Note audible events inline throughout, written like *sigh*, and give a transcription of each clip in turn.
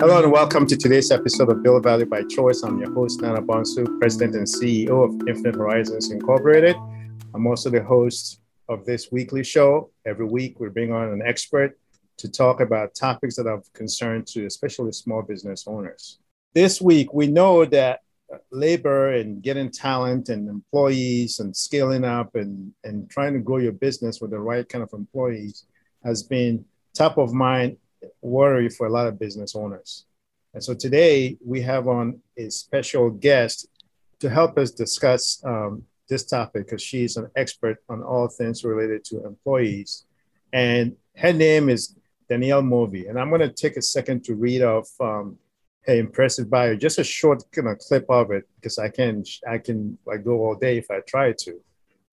Hello and welcome to today's episode of Build Value by Choice. I'm your host, Nana Bonsu, President and CEO of Infinite Horizons Incorporated. I'm also the host of this weekly show. Every week, we bring on an expert to talk about topics that are of concern to especially small business owners. This week, we know that labor and getting talent and employees and scaling up and, and trying to grow your business with the right kind of employees has been top of mind worry for a lot of business owners. And so today we have on a special guest to help us discuss um, this topic because she's an expert on all things related to employees. And her name is Danielle Mulvey. And I'm going to take a second to read off um, her impressive bio, just a short kind of clip of it because I can I can like go all day if I try to.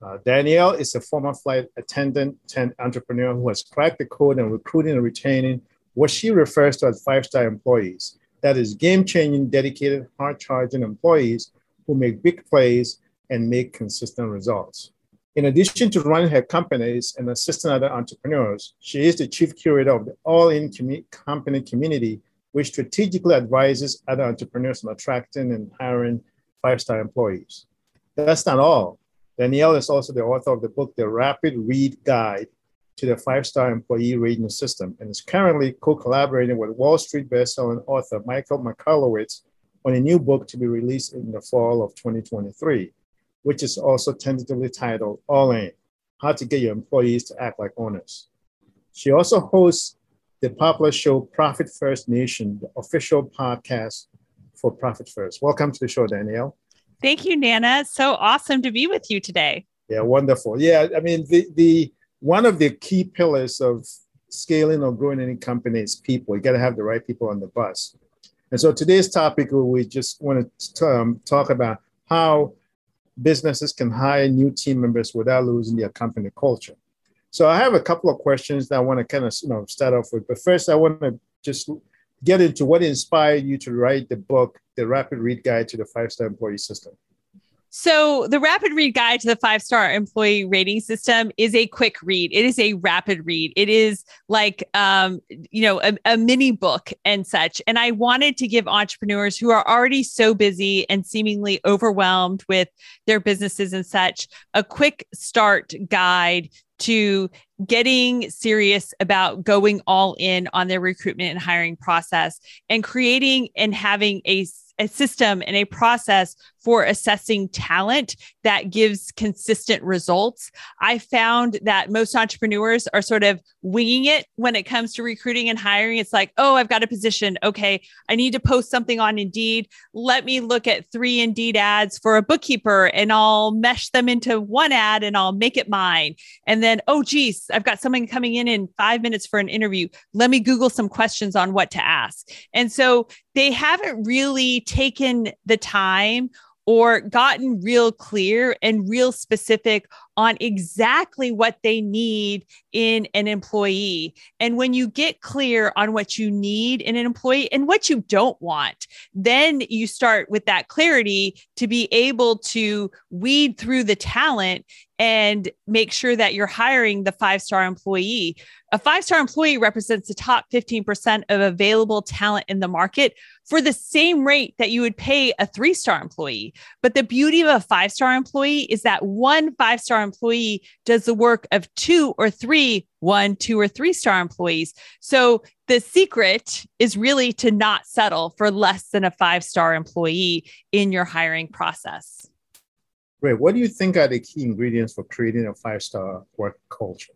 Uh, Danielle is a former flight attendant entrepreneur who has cracked the code in recruiting and retaining what she refers to as five-star employees. That is game-changing, dedicated, hard-charging employees who make big plays and make consistent results. In addition to running her companies and assisting other entrepreneurs, she is the chief curator of the All In com- Company community, which strategically advises other entrepreneurs on attracting and hiring five star employees. That's not all. Danielle is also the author of the book, The Rapid Read Guide to the Five Star Employee Rating System, and is currently co collaborating with Wall Street bestselling author Michael Michalowicz on a new book to be released in the fall of 2023 which is also tentatively titled All In How to Get Your Employees to Act Like Owners. She also hosts the popular show Profit First Nation, the official podcast for Profit First. Welcome to the show, Danielle. Thank you, Nana. So awesome to be with you today. Yeah, wonderful. Yeah, I mean, the, the one of the key pillars of scaling or growing any company is people. You got to have the right people on the bus. And so today's topic, we just want to um, talk about how businesses can hire new team members without losing their company culture. So I have a couple of questions that I want to kind of you know start off with. But first, I want to just get into what inspired you to write the book, The Rapid Read Guide to the Five Star Employee System. So, the Rapid Read Guide to the Five Star Employee Rating System is a quick read. It is a rapid read. It is like, um, you know, a, a mini book and such. And I wanted to give entrepreneurs who are already so busy and seemingly overwhelmed with their businesses and such a quick start guide to getting serious about going all in on their recruitment and hiring process and creating and having a a system and a process for assessing talent that gives consistent results. I found that most entrepreneurs are sort of winging it when it comes to recruiting and hiring. It's like, oh, I've got a position. Okay, I need to post something on Indeed. Let me look at three Indeed ads for a bookkeeper and I'll mesh them into one ad and I'll make it mine. And then, oh, geez, I've got someone coming in in five minutes for an interview. Let me Google some questions on what to ask. And so they haven't really taken the time or gotten real clear and real specific on exactly what they need in an employee. And when you get clear on what you need in an employee and what you don't want, then you start with that clarity to be able to weed through the talent and make sure that you're hiring the five star employee. A five star employee represents the top 15% of available talent in the market for the same rate that you would pay a three star employee. But the beauty of a five star employee is that one five star employee does the work of two or three one, two, or three star employees. So the secret is really to not settle for less than a five star employee in your hiring process. Great. What do you think are the key ingredients for creating a five star work culture?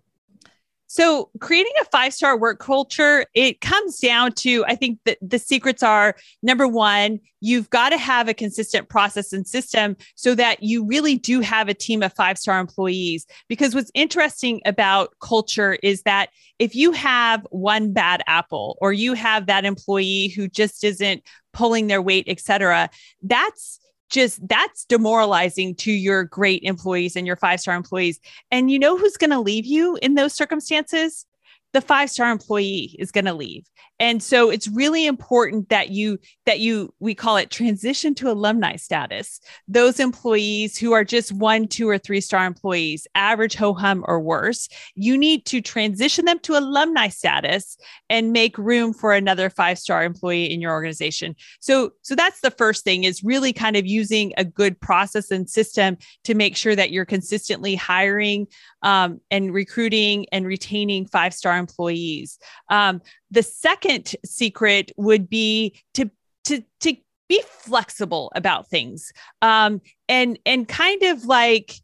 So, creating a five star work culture, it comes down to I think that the secrets are number one, you've got to have a consistent process and system so that you really do have a team of five star employees. Because what's interesting about culture is that if you have one bad apple or you have that employee who just isn't pulling their weight, et cetera, that's just that's demoralizing to your great employees and your five star employees. And you know who's going to leave you in those circumstances? The five star employee is going to leave. And so it's really important that you that you we call it transition to alumni status those employees who are just one two or three star employees average ho hum or worse you need to transition them to alumni status and make room for another five star employee in your organization so so that's the first thing is really kind of using a good process and system to make sure that you're consistently hiring um, and recruiting and retaining five star employees. Um, the second secret would be to to to be flexible about things um, and and kind of like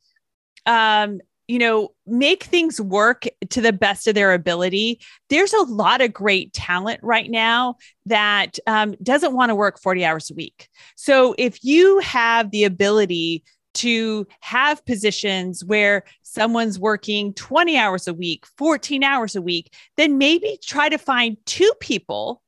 um, you know make things work to the best of their ability. There's a lot of great talent right now that um, doesn't want to work 40 hours a week. So if you have the ability to have positions where someone's working 20 hours a week, 14 hours a week, then maybe try to find two people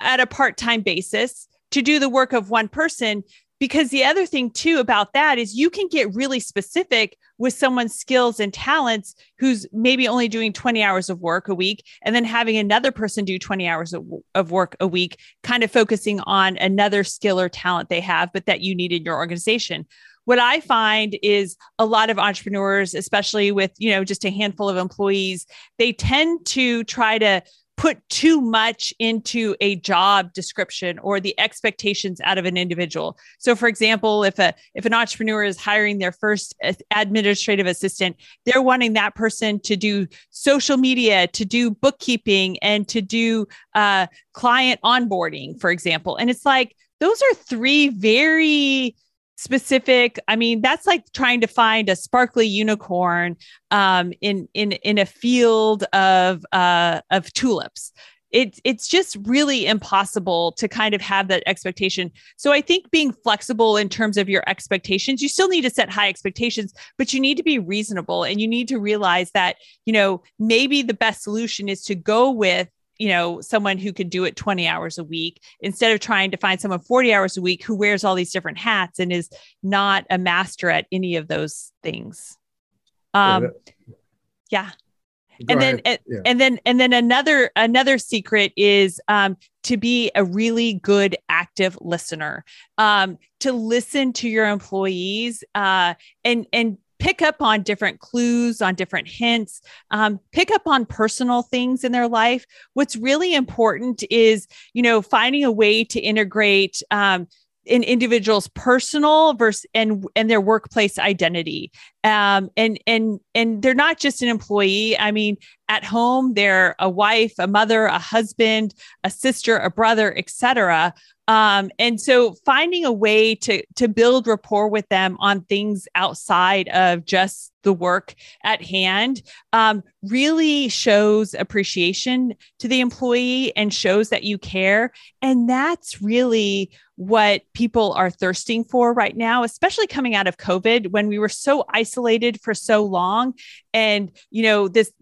at a part time basis to do the work of one person. Because the other thing, too, about that is you can get really specific with someone's skills and talents who's maybe only doing 20 hours of work a week and then having another person do 20 hours of, of work a week, kind of focusing on another skill or talent they have, but that you need in your organization what I find is a lot of entrepreneurs, especially with, you know, just a handful of employees, they tend to try to put too much into a job description or the expectations out of an individual. So for example, if a if an entrepreneur is hiring their first administrative assistant, they're wanting that person to do social media, to do bookkeeping and to do uh, client onboarding, for example. And it's like those are three very specific i mean that's like trying to find a sparkly unicorn um, in in in a field of uh, of tulips it's it's just really impossible to kind of have that expectation. So I think being flexible in terms of your expectations, you still need to set high expectations, but you need to be reasonable and you need to realize that, you know, maybe the best solution is to go with you know someone who could do it 20 hours a week instead of trying to find someone 40 hours a week who wears all these different hats and is not a master at any of those things. Um yeah. And then and, yeah. and then and then another another secret is um, to be a really good active listener um, to listen to your employees uh, and and pick up on different clues, on different hints, um, pick up on personal things in their life. What's really important is, you know, finding a way to integrate um, an individual's personal versus and and their workplace identity. Um, and and and they're not just an employee. I mean at home they're a wife a mother a husband a sister a brother etc um, and so finding a way to to build rapport with them on things outside of just the work at hand um, really shows appreciation to the employee and shows that you care. And that's really what people are thirsting for right now, especially coming out of COVID when we were so isolated for so long. And, you know, this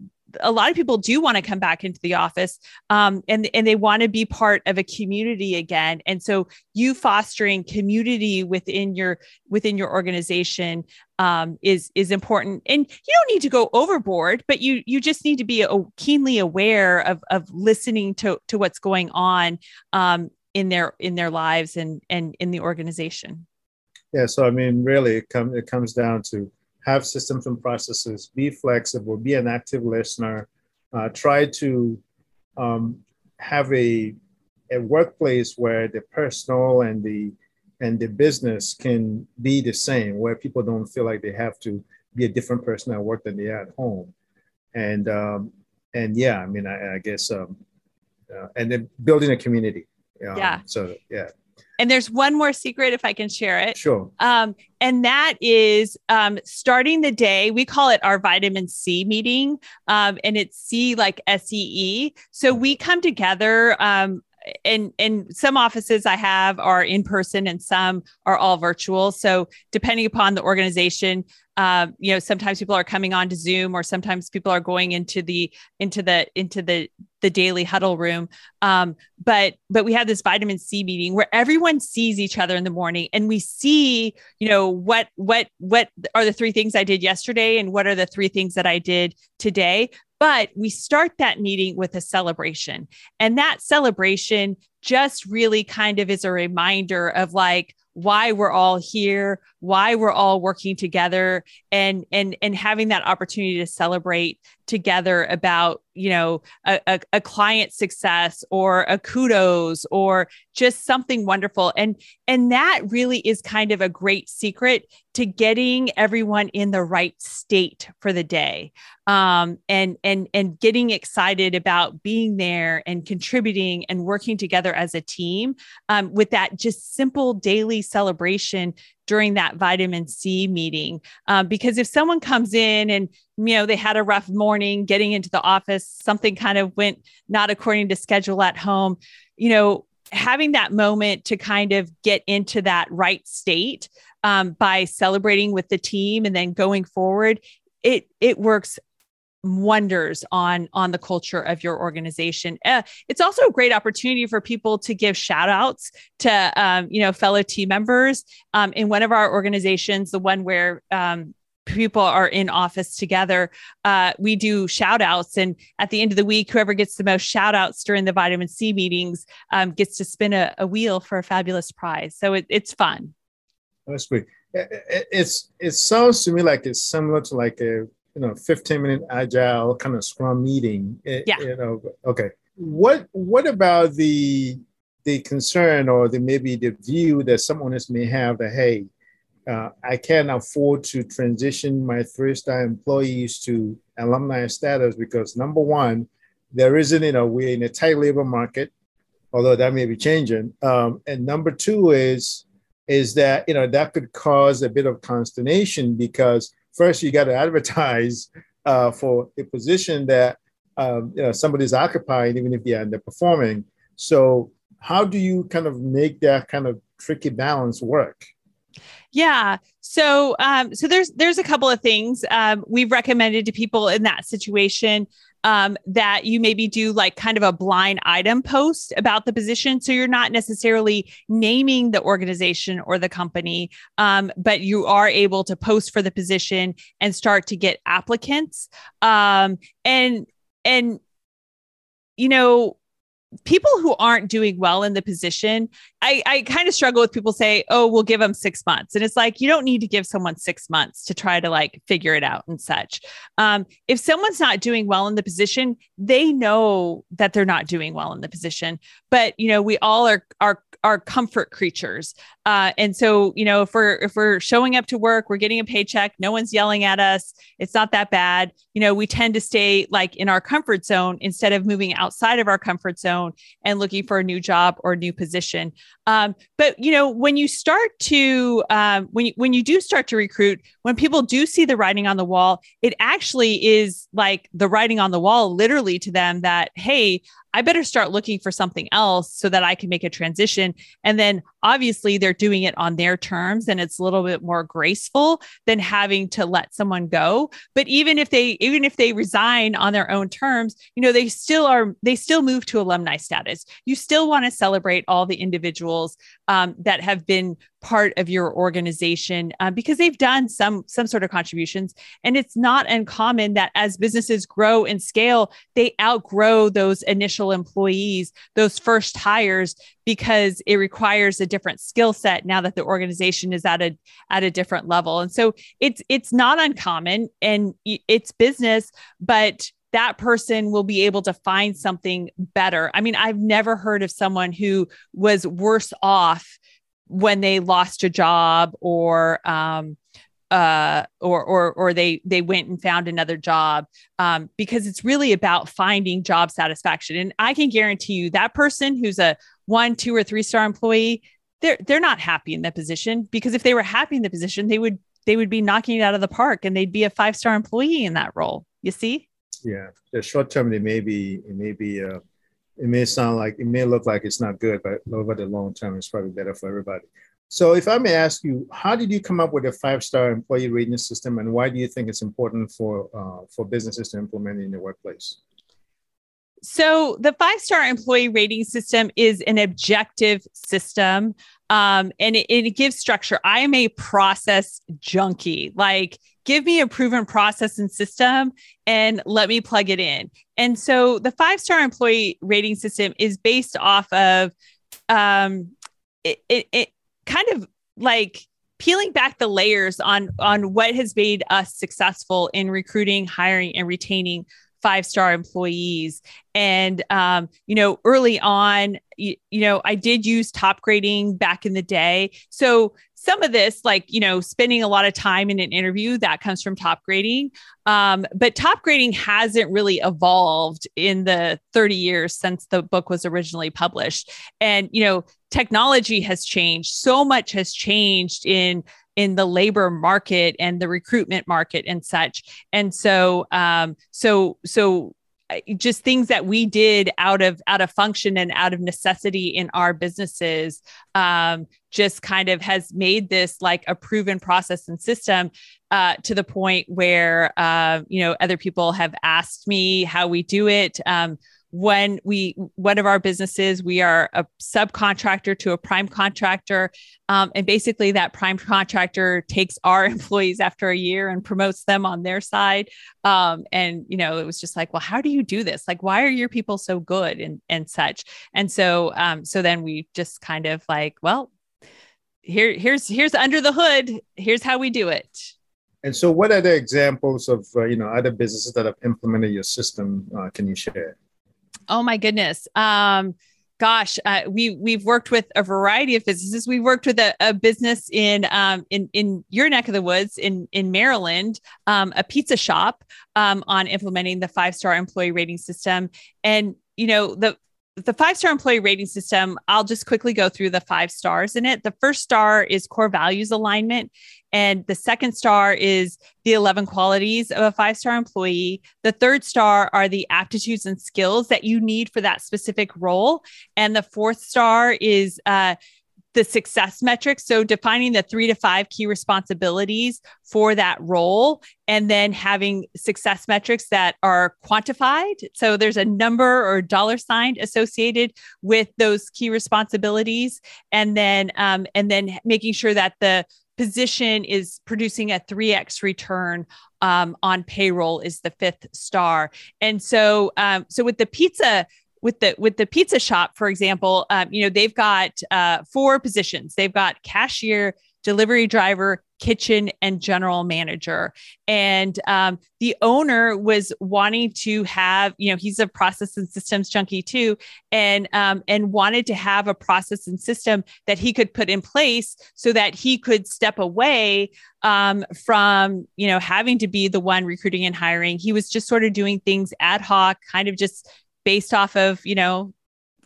a lot of people do want to come back into the office um, and, and they want to be part of a community again. And so you fostering community within your within your organization um, is is important. And you don't need to go overboard but you you just need to be a, keenly aware of of listening to to what's going on um, in their in their lives and and in the organization. Yeah so i mean really it, com- it comes down to have systems and processes, be flexible, be an active listener, uh, try to um, have a, a workplace where the personal and the and the business can be the same, where people don't feel like they have to be a different person at work than they are at home. And um, and yeah, I mean, I, I guess, um, uh, and then building a community. Um, yeah. So yeah. And there's one more secret if I can share it. Sure. Um, and that is um, starting the day. We call it our vitamin C meeting, um, and it's C like S E E. So we come together. Um, and and some offices I have are in person and some are all virtual. So depending upon the organization, um, you know sometimes people are coming on to zoom or sometimes people are going into the into the into the the daily huddle room. Um, but but we have this vitamin c meeting where everyone sees each other in the morning and we see you know what what what are the three things i did yesterday and what are the three things that i did today. But we start that meeting with a celebration and that celebration just really kind of is a reminder of like why we're all here why we're all working together and and and having that opportunity to celebrate together about you know a, a, a, client success or a kudos or just something wonderful. And and that really is kind of a great secret to getting everyone in the right state for the day. Um, and and and getting excited about being there and contributing and working together as a team um, with that just simple daily celebration during that vitamin C meeting. Um, because if someone comes in and, you know, they had a rough morning getting into the office, something kind of went not according to schedule at home, you know, having that moment to kind of get into that right state um, by celebrating with the team and then going forward, it it works wonders on on the culture of your organization. Uh, it's also a great opportunity for people to give shout outs to um, you know fellow team members. Um, in one of our organizations the one where um, people are in office together uh, we do shout outs and at the end of the week whoever gets the most shout outs during the vitamin c meetings um, gets to spin a, a, wheel for a fabulous prize. So it, it's fun. That's great. It's it sounds to me like it's similar to like a you know 15 minute agile kind of scrum meeting eh, yeah you know okay what what about the the concern or the maybe the view that some owners may have that hey uh, I can't afford to transition my three-star employees to alumni status because number one, there isn't, you know, we're in a tight labor market, although that may be changing. Um, and number two is, is that, you know, that could cause a bit of consternation because first you got to advertise uh, for a position that um, you know somebody's occupying, even if they're underperforming. So how do you kind of make that kind of tricky balance work? Yeah. So, um, so there's there's a couple of things um, we've recommended to people in that situation um, that you maybe do like kind of a blind item post about the position. So you're not necessarily naming the organization or the company, um, but you are able to post for the position and start to get applicants. Um, and and you know people who aren't doing well in the position, I, I kind of struggle with people say, oh, we'll give them six months. And it's like, you don't need to give someone six months to try to like figure it out and such. Um, if someone's not doing well in the position, they know that they're not doing well in the position. But, you know, we all are, are, are comfort creatures. Uh, and so, you know, if we're, if we're showing up to work, we're getting a paycheck, no one's yelling at us. It's not that bad. You know, we tend to stay like in our comfort zone instead of moving outside of our comfort zone and looking for a new job or new position. Um, but you know, when you start to um, when you, when you do start to recruit, when people do see the writing on the wall, it actually is like the writing on the wall, literally to them that hey, I better start looking for something else so that I can make a transition. And then obviously they're doing it on their terms and it's a little bit more graceful than having to let someone go. But even if they even if they resign on their own terms, you know, they still are they still move to alumni status. You still want to celebrate all the individuals um, that have been part of your organization uh, because they've done some some sort of contributions and it's not uncommon that as businesses grow and scale they outgrow those initial employees those first hires because it requires a different skill set now that the organization is at a at a different level and so it's it's not uncommon and it's business but that person will be able to find something better. I mean, I've never heard of someone who was worse off when they lost a job or um, uh, or or or they they went and found another job um, because it's really about finding job satisfaction. And I can guarantee you that person who's a one, two, or three star employee, they're they're not happy in that position because if they were happy in the position, they would they would be knocking it out of the park and they'd be a five star employee in that role. You see? Yeah, the short term they may be it may be it may sound like it may look like it's not good, but over the long term, it's probably better for everybody. So, if I may ask you, how did you come up with a five-star employee rating system, and why do you think it's important for uh, for businesses to implement it in the workplace? So, the five-star employee rating system is an objective system, um, and it, it gives structure. I am a process junkie. Like, give me a proven process and system, and let me plug it in. And so, the five-star employee rating system is based off of um, it, it, it kind of like peeling back the layers on on what has made us successful in recruiting hiring and retaining five star employees. And um, you know early on you, you know i did use top grading back in the day. So some of this like you know spending a lot of time in an interview that comes from top grading. Um, but top grading hasn't really evolved in the 30 years since the book was originally published. And you know technology has changed. So much has changed in in the labor market and the recruitment market and such. And so um so so just things that we did out of out of function and out of necessity in our businesses um, just kind of has made this like a proven process and system uh, to the point where uh, you know other people have asked me how we do it. Um, when we one of our businesses we are a subcontractor to a prime contractor um, and basically that prime contractor takes our *laughs* employees after a year and promotes them on their side. Um, and you know it was just like well how do you do this? Like why are your people so good and and such? And so um, so then we just kind of like well here here's here's under the hood. Here's how we do it. And so what are the examples of uh, you know other businesses that have implemented your system? Uh, can you share Oh my goodness. Um, gosh, uh, we we've worked with a variety of businesses. We worked with a, a business in um, in in your neck of the woods in in Maryland, um, a pizza shop um, on implementing the five star employee rating system. And you know the the five star employee rating system, I'll just quickly go through the five stars in it. The first star is core values alignment. And the second star is the 11 qualities of a five star employee. The third star are the aptitudes and skills that you need for that specific role. And the fourth star is uh, the success metrics. So defining the three to five key responsibilities for that role and then having success metrics that are quantified. So there's a number or dollar sign associated with those key responsibilities. And then, um, and then making sure that the position is producing a 3x return um, on payroll is the fifth star. And so, um, so with the pizza with the with the pizza shop, for example, um, you know they've got uh, four positions. They've got cashier, delivery driver, kitchen, and general manager. And um, the owner was wanting to have, you know, he's a process and systems junkie too, and um, and wanted to have a process and system that he could put in place so that he could step away um, from, you know, having to be the one recruiting and hiring. He was just sort of doing things ad hoc, kind of just based off of, you know,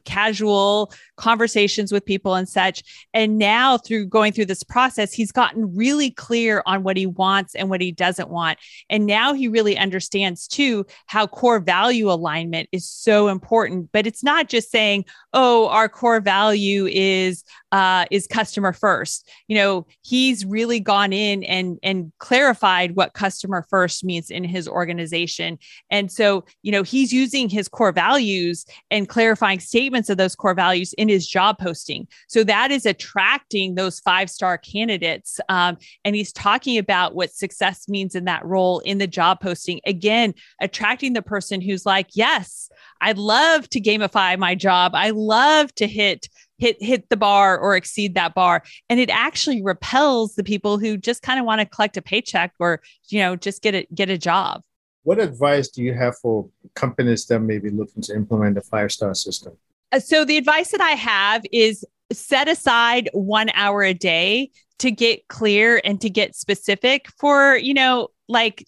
casual conversations with people and such. And now, through going through this process, he's gotten really clear on what he wants and what he doesn't want. And now he really understands too how core value alignment is so important. But it's not just saying, oh, our core value is uh, is customer first. You know, he's really gone in and and clarified what customer first means in his organization. And so, you know, he's using his core values and clarifying statements of those core values in his job posting. So that is attracting those five star candidates. Um, and he's talking about what success means in that role in the job posting. Again, attracting the person who's like, yes, I'd love to gamify my job. I love to hit hit hit the bar or exceed that bar and it actually repels the people who just kind of want to collect a paycheck or you know just get a get a job what advice do you have for companies that may be looking to implement a five star system so the advice that I have is set aside one hour a day to get clear and to get specific for, you know, like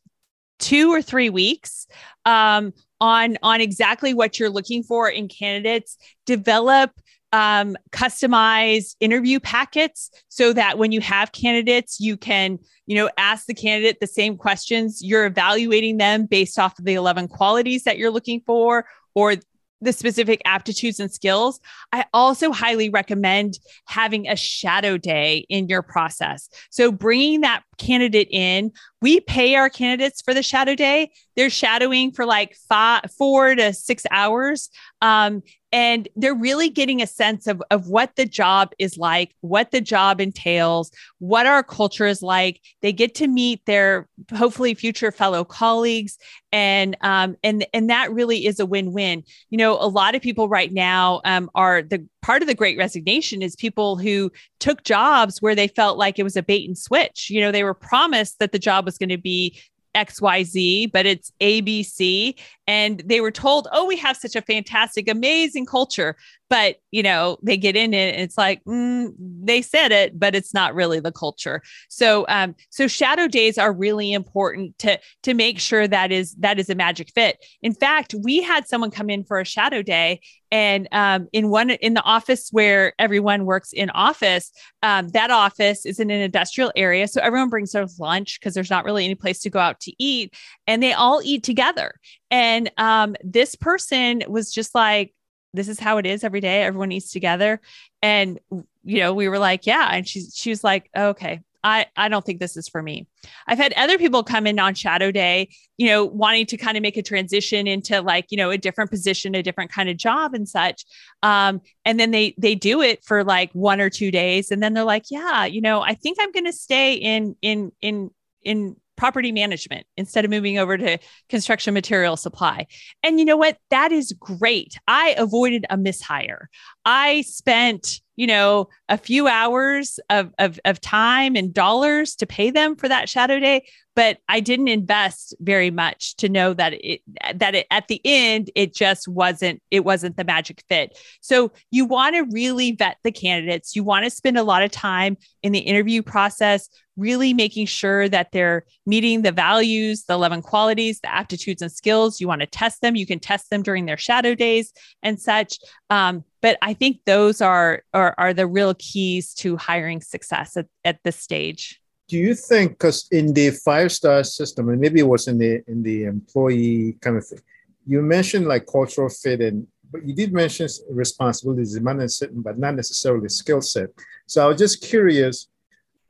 two or three weeks um, on on exactly what you're looking for in candidates. Develop um, customized interview packets so that when you have candidates, you can, you know, ask the candidate the same questions. You're evaluating them based off of the 11 qualities that you're looking for or the specific aptitudes and skills, I also highly recommend having a shadow day in your process. So, bringing that candidate in, we pay our candidates for the shadow day. They're shadowing for like five, four to six hours. Um, and they're really getting a sense of, of what the job is like, what the job entails, what our culture is like. They get to meet their hopefully future fellow colleagues, and um, and and that really is a win-win. You know, a lot of people right now um, are the part of the Great Resignation is people who took jobs where they felt like it was a bait and switch. You know, they were promised that the job was going to be XYZ, but it's ABC. And they were told, oh, we have such a fantastic, amazing culture. But you know they get in it and it's like mm, they said it but it's not really the culture. So um so shadow days are really important to to make sure that is that is a magic fit. In fact we had someone come in for a shadow day and um, in one in the office where everyone works in office um, that office is in an industrial area. So everyone brings their lunch because there's not really any place to go out to eat and they all eat together and um, this person was just like this is how it is every day. Everyone eats together. And, you know, we were like, yeah. And she's, she was like, okay, I, I don't think this is for me. I've had other people come in on shadow day, you know, wanting to kind of make a transition into like, you know, a different position, a different kind of job and such. Um, and then they they do it for like one or two days. And then they're like, yeah, you know, I think I'm gonna stay in in in in property management instead of moving over to construction material supply. And you know what? That is great. I avoided a mishire. I spent, you know, a few hours of, of, of time and dollars to pay them for that shadow day, but I didn't invest very much to know that it that it, at the end it just wasn't it wasn't the magic fit. So you want to really vet the candidates. You want to spend a lot of time in the interview process really making sure that they're meeting the values, the 11 qualities, the aptitudes and skills. You want to test them. You can test them during their shadow days and such. Um, but I think those are, are, are the real keys to hiring success at, at this stage. Do you think, because in the five star system, and maybe it was in the in the employee kind of thing, you mentioned like cultural fit and but you did mention responsibilities, demand and sitting, but not necessarily skill set. So I was just curious,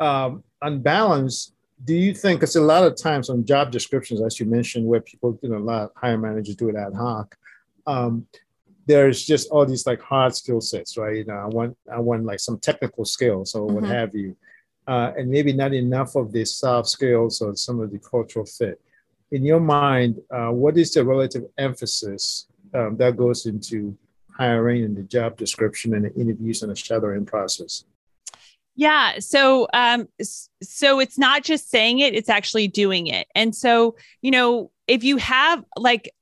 um, on balance, do you think, because a lot of times on job descriptions, as you mentioned, where people, you know, a lot of higher managers do it ad hoc, um, there's just all these like hard skill sets, right? You know, I want, I want like some technical skills or what mm-hmm. have you, uh, and maybe not enough of the soft skills or some of the cultural fit. In your mind, uh, what is the relative emphasis um, that goes into hiring and the job description and the interviews and the shadowing process? Yeah. So, um, so it's not just saying it, it's actually doing it. And so, you know, if you have like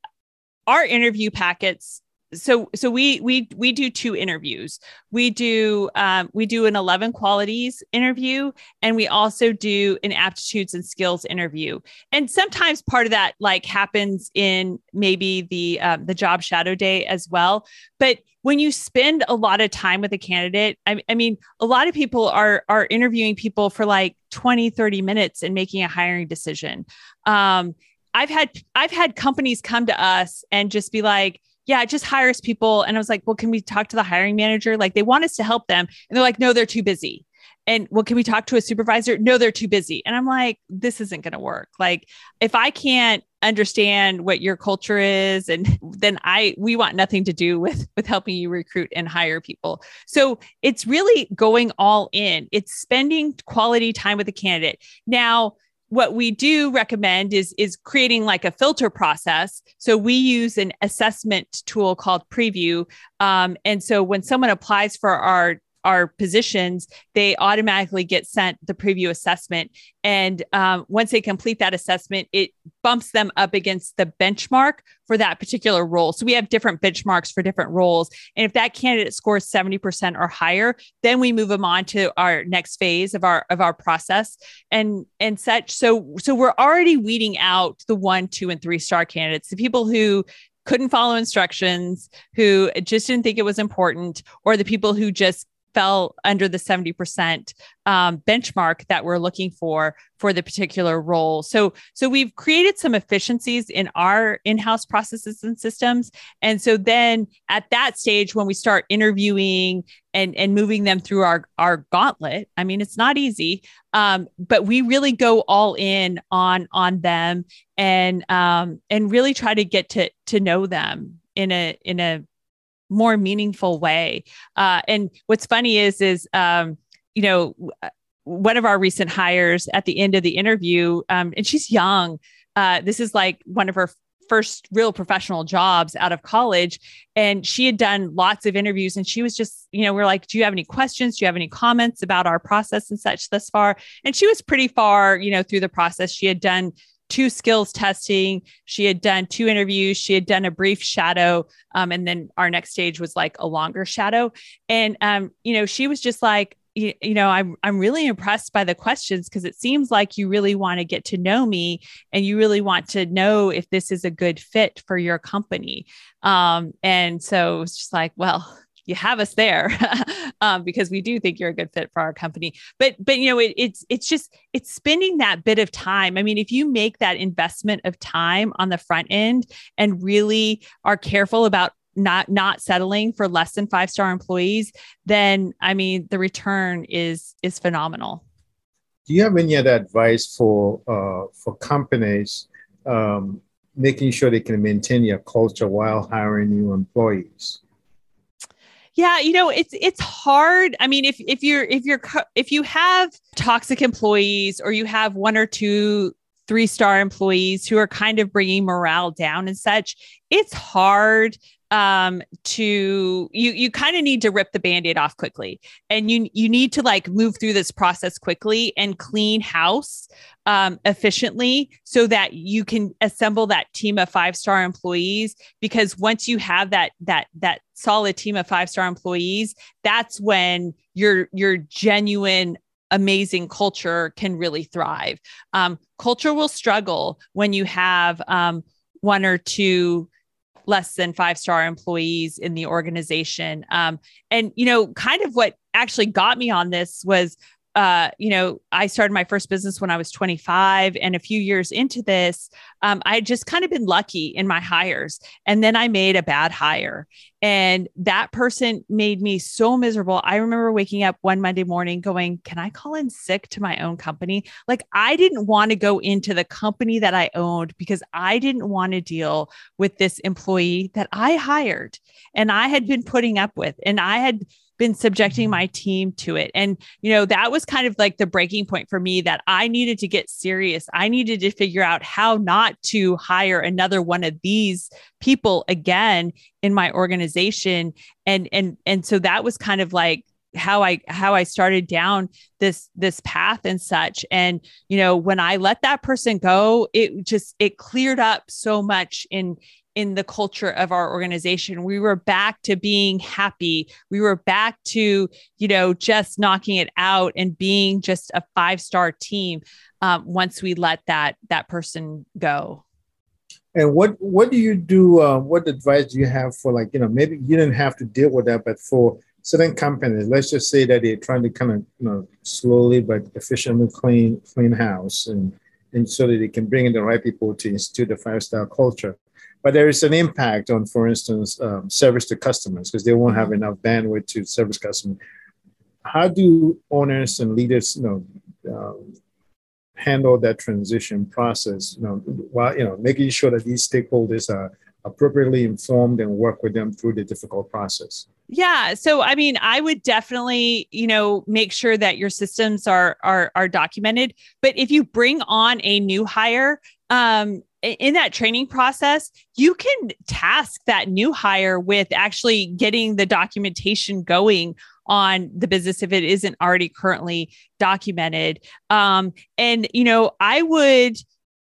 our interview packets, so so we we we do two interviews. We do um, we do an 11 qualities interview and we also do an aptitudes and skills interview. And sometimes part of that like happens in maybe the um, the job shadow day as well. But when you spend a lot of time with a candidate I, I mean a lot of people are are interviewing people for like 20 30 minutes and making a hiring decision. Um, i've had i've had companies come to us and just be like yeah, it just hires people. And I was like, well, can we talk to the hiring manager? Like they want us to help them. And they're like, no, they're too busy. And well, can we talk to a supervisor? No, they're too busy. And I'm like, this isn't going to work. Like if I can't understand what your culture is and then I we want nothing to do with with helping you recruit and hire people. So it's really going all in. It's spending quality time with the candidate. Now, what we do recommend is is creating like a filter process. So we use an assessment tool called PreVue. Um, and so when someone applies for our our positions, they automatically get sent the PreVue assessment. And um, once they complete that assessment, it bumps them up against the benchmark for that particular role. So we have different benchmarks for different roles. And if that candidate scores 70% or higher, then we move them on to our next phase of our of our process and and such. So so we're already weeding out the one, two, and three star candidates, the people who couldn't follow instructions, who just didn't think it was important, or the people who just fell under the 70% um, benchmark that we're looking for for the particular role. So, so we've created some efficiencies in our in-house processes and systems. And so then at that stage, when we start interviewing and, and moving them through our, our gauntlet, I mean, it's not easy, um, but we really go all in on, on them and, um, and really try to get to, to know them in a, in a more meaningful way. Uh, and what's funny is, is, um, you know, one of our recent hires at the end of the interview, um, and she's young. Uh, this is like one of her first real professional jobs out of college. And she had done lots of interviews and she was just, you know, we're like, do you have any questions? Do you have any comments about our process and such thus far? And she was pretty far, you know, through the process. She had done two skills testing. She had done two interviews. She had done a brief shadow. Um, and then our next stage was like a longer shadow. And, um, you know, she was just like, you, you know, I'm, I'm really impressed by the questions because it seems like you really want to get to know me and you really want to know if this is a good fit for your company. Um, and so it's just like, well, you have us there *laughs* um, because we do think you're a good fit for our company. But but you know it, it's it's just it's spending that bit of time. I mean, if you make that investment of time on the front end and really are careful about not not settling for less than five star employees, then I mean the return is is phenomenal. Do you have any other advice for uh, for companies um, making sure they can maintain your culture while hiring new employees? Yeah, you know, it's it's hard. I mean, if if you're if you're if you have toxic employees or you have one or two three star employees who are kind of bringing morale down and such, it's hard um to you you kind of need to rip the band-aid off quickly. And you you need to like move through this process quickly and clean house um, efficiently so that you can assemble that team of five star employees. Because once you have that that that solid team of five star employees that's when your your genuine amazing culture can really thrive. Um, culture will struggle when you have um, one or two less than five star employees in the organization. Um, and, you know, kind of what actually got me on this was uh, you know, I started my first business when I was 25. And a few years into this, um, I had just kind of been lucky in my hires. And then I made a bad hire. And that person made me so miserable. I remember waking up one Monday morning going, Can I call in sick to my own company? Like, I didn't want to go into the company that I owned because I didn't want to deal with this employee that I hired and I had been putting up with. And I had, been subjecting mm-hmm. my team to it. And, you know, that was kind of like the breaking point for me that I needed to get serious. I needed to figure out how not to hire another one of these people again in my organization. And, and, and so that was kind of like, how I how I started down this this path and such and you know when I let that person go it just it cleared up so much in in the culture of our organization. We were back to being happy. We were back to, you know, just knocking it out and being just a five star team um, once we let that that person go. And what what do you do? Uh, what advice do you have for like you know maybe you didn't have to deal with that, but for certain companies, let's just say that they're trying to kind of you know slowly but efficiently clean clean house and and so that they can bring in the right people to institute the five star culture but there is an impact on, for instance, um, service to customers because they won't have enough bandwidth to service customers. How do owners and leaders, you know, um, handle that transition process? You know, while you know making sure that these stakeholders are appropriately informed and work with them through the difficult process. Yeah. So I mean, I would definitely, you know, make sure that your systems are are are documented. But if you bring on a new hire, um, in that training process, you can task that new hire with actually getting the documentation going on the business if it isn't already currently documented. Um, and, you know, I would,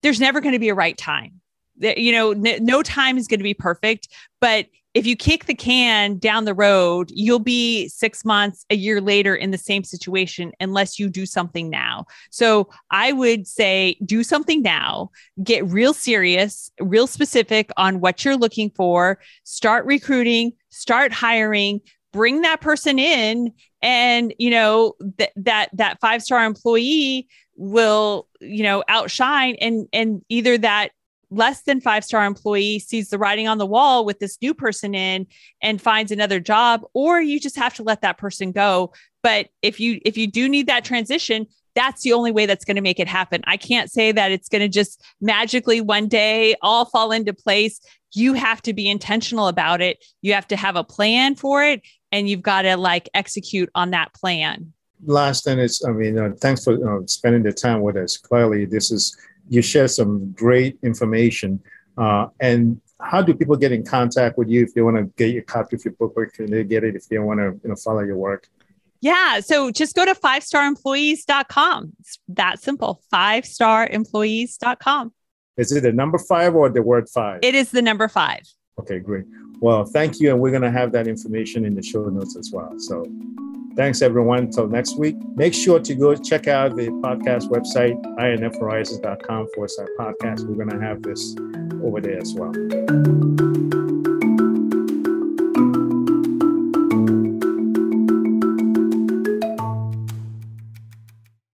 there's never going to be a right time. You know, no time is going to be perfect, but if you kick the can down the road, you'll be six months, a year later in the same situation unless you do something now. So I would say do something now, get real serious, real specific on what you're looking for, start recruiting, start hiring, bring that person in and you know th- that that five star employee will you know outshine and and either that less than five star employee sees the writing on the wall with this new person in and finds another job or you just have to let that person go. But if you if you do need that transition that's the only way that's going to make it happen. I can't say that it's going to just magically one day all fall into place. You have to be intentional about it. You have to have a plan for it and you've got to like execute on that plan. Last thing is i mean uh, thanks for uh, spending the time with us. Clearly this is you share some great information. Uh, and how do people get in contact with you if they want to get your copy of your book? Where can they get it if they want to you know, follow your work? Yeah. So just go to five staremployees.com. It's that simple. Five staremployees.com. Is it the number five or the word five? It is the number five. Okay, great. Well, thank you. And we're going to have that information in the show notes as well. So Thanks, everyone. Until next week, make sure to go check out the podcast website, infhorizons.com forward slash podcast. We're going to have this over there as well.